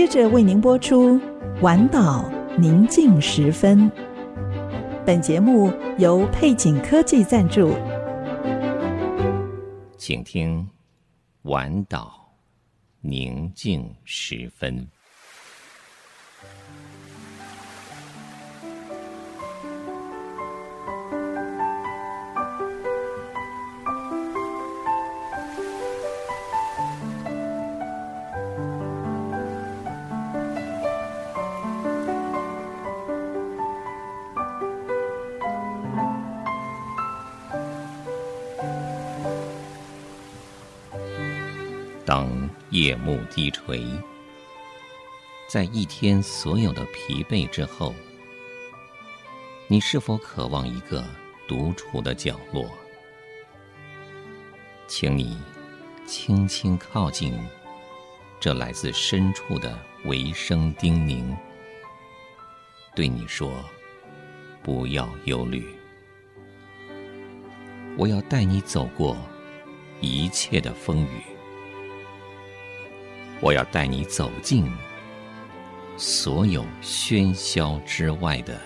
接着为您播出《晚岛宁静时分》。本节目由配景科技赞助，请听《晚岛宁静时分》。夜幕低垂，在一天所有的疲惫之后，你是否渴望一个独处的角落？请你轻轻靠近这来自深处的微声叮咛，对你说：“不要忧虑，我要带你走过一切的风雨。”我要带你走进所有喧嚣之外的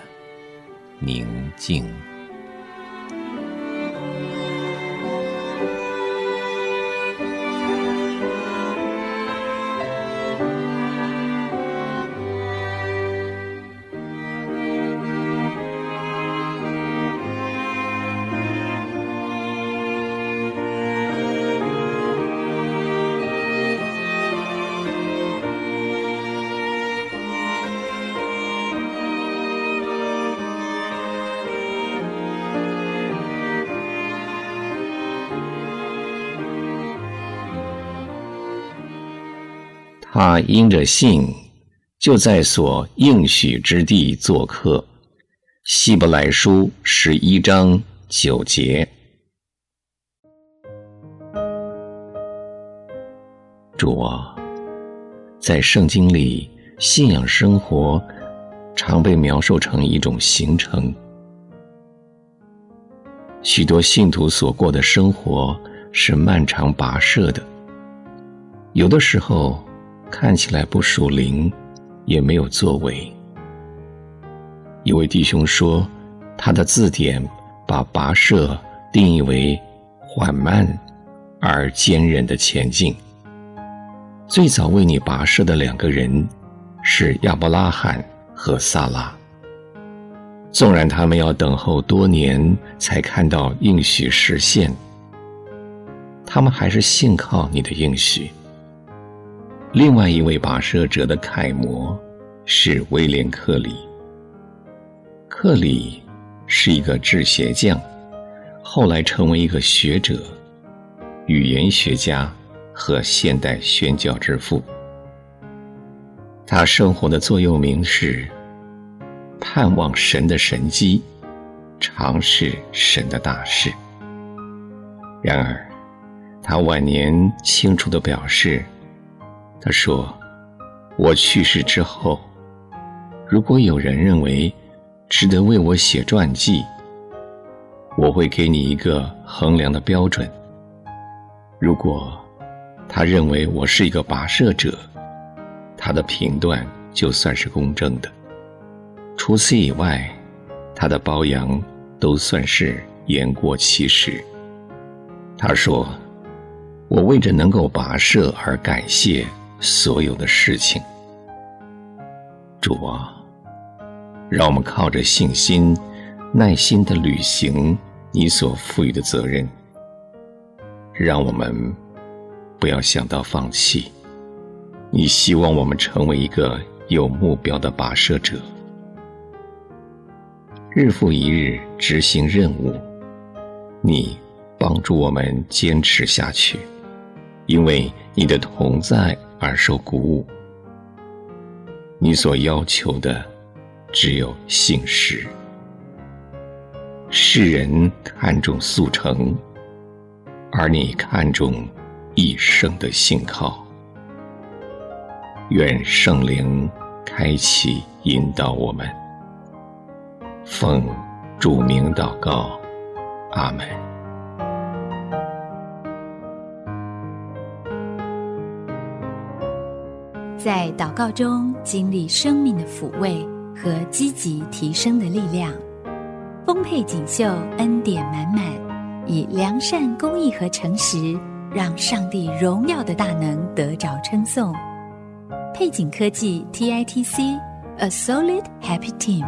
宁静。他因着信，就在所应许之地做客。希伯来书十一章九节。主啊，在圣经里，信仰生活常被描述成一种行程。许多信徒所过的生活是漫长跋涉的，有的时候。看起来不属灵，也没有作为。一位弟兄说，他的字典把跋涉定义为缓慢而坚韧的前进。最早为你跋涉的两个人是亚伯拉罕和撒拉。纵然他们要等候多年才看到应许实现，他们还是信靠你的应许。另外一位跋涉者的楷模是威廉·克里。克里是一个制鞋匠，后来成为一个学者、语言学家和现代宣教之父。他生活的座右铭是：“盼望神的神迹，尝试神的大事。”然而，他晚年清楚地表示。他说：“我去世之后，如果有人认为值得为我写传记，我会给你一个衡量的标准。如果他认为我是一个跋涉者，他的评断就算是公正的。除此以外，他的褒扬都算是言过其实。”他说：“我为着能够跋涉而感谢。”所有的事情，主啊，让我们靠着信心，耐心的履行你所赋予的责任。让我们不要想到放弃。你希望我们成为一个有目标的跋涉者，日复一日执行任务。你帮助我们坚持下去，因为你的同在。而受鼓舞，你所要求的只有信实。世人看重速成，而你看重一生的信靠。愿圣灵开启引导我们，奉主名祷告，阿门。在祷告中经历生命的抚慰和积极提升的力量。丰沛锦绣，恩典满满，以良善、公益和诚实，让上帝荣耀的大能得着称颂。配景科技 TITC，A Solid Happy Team。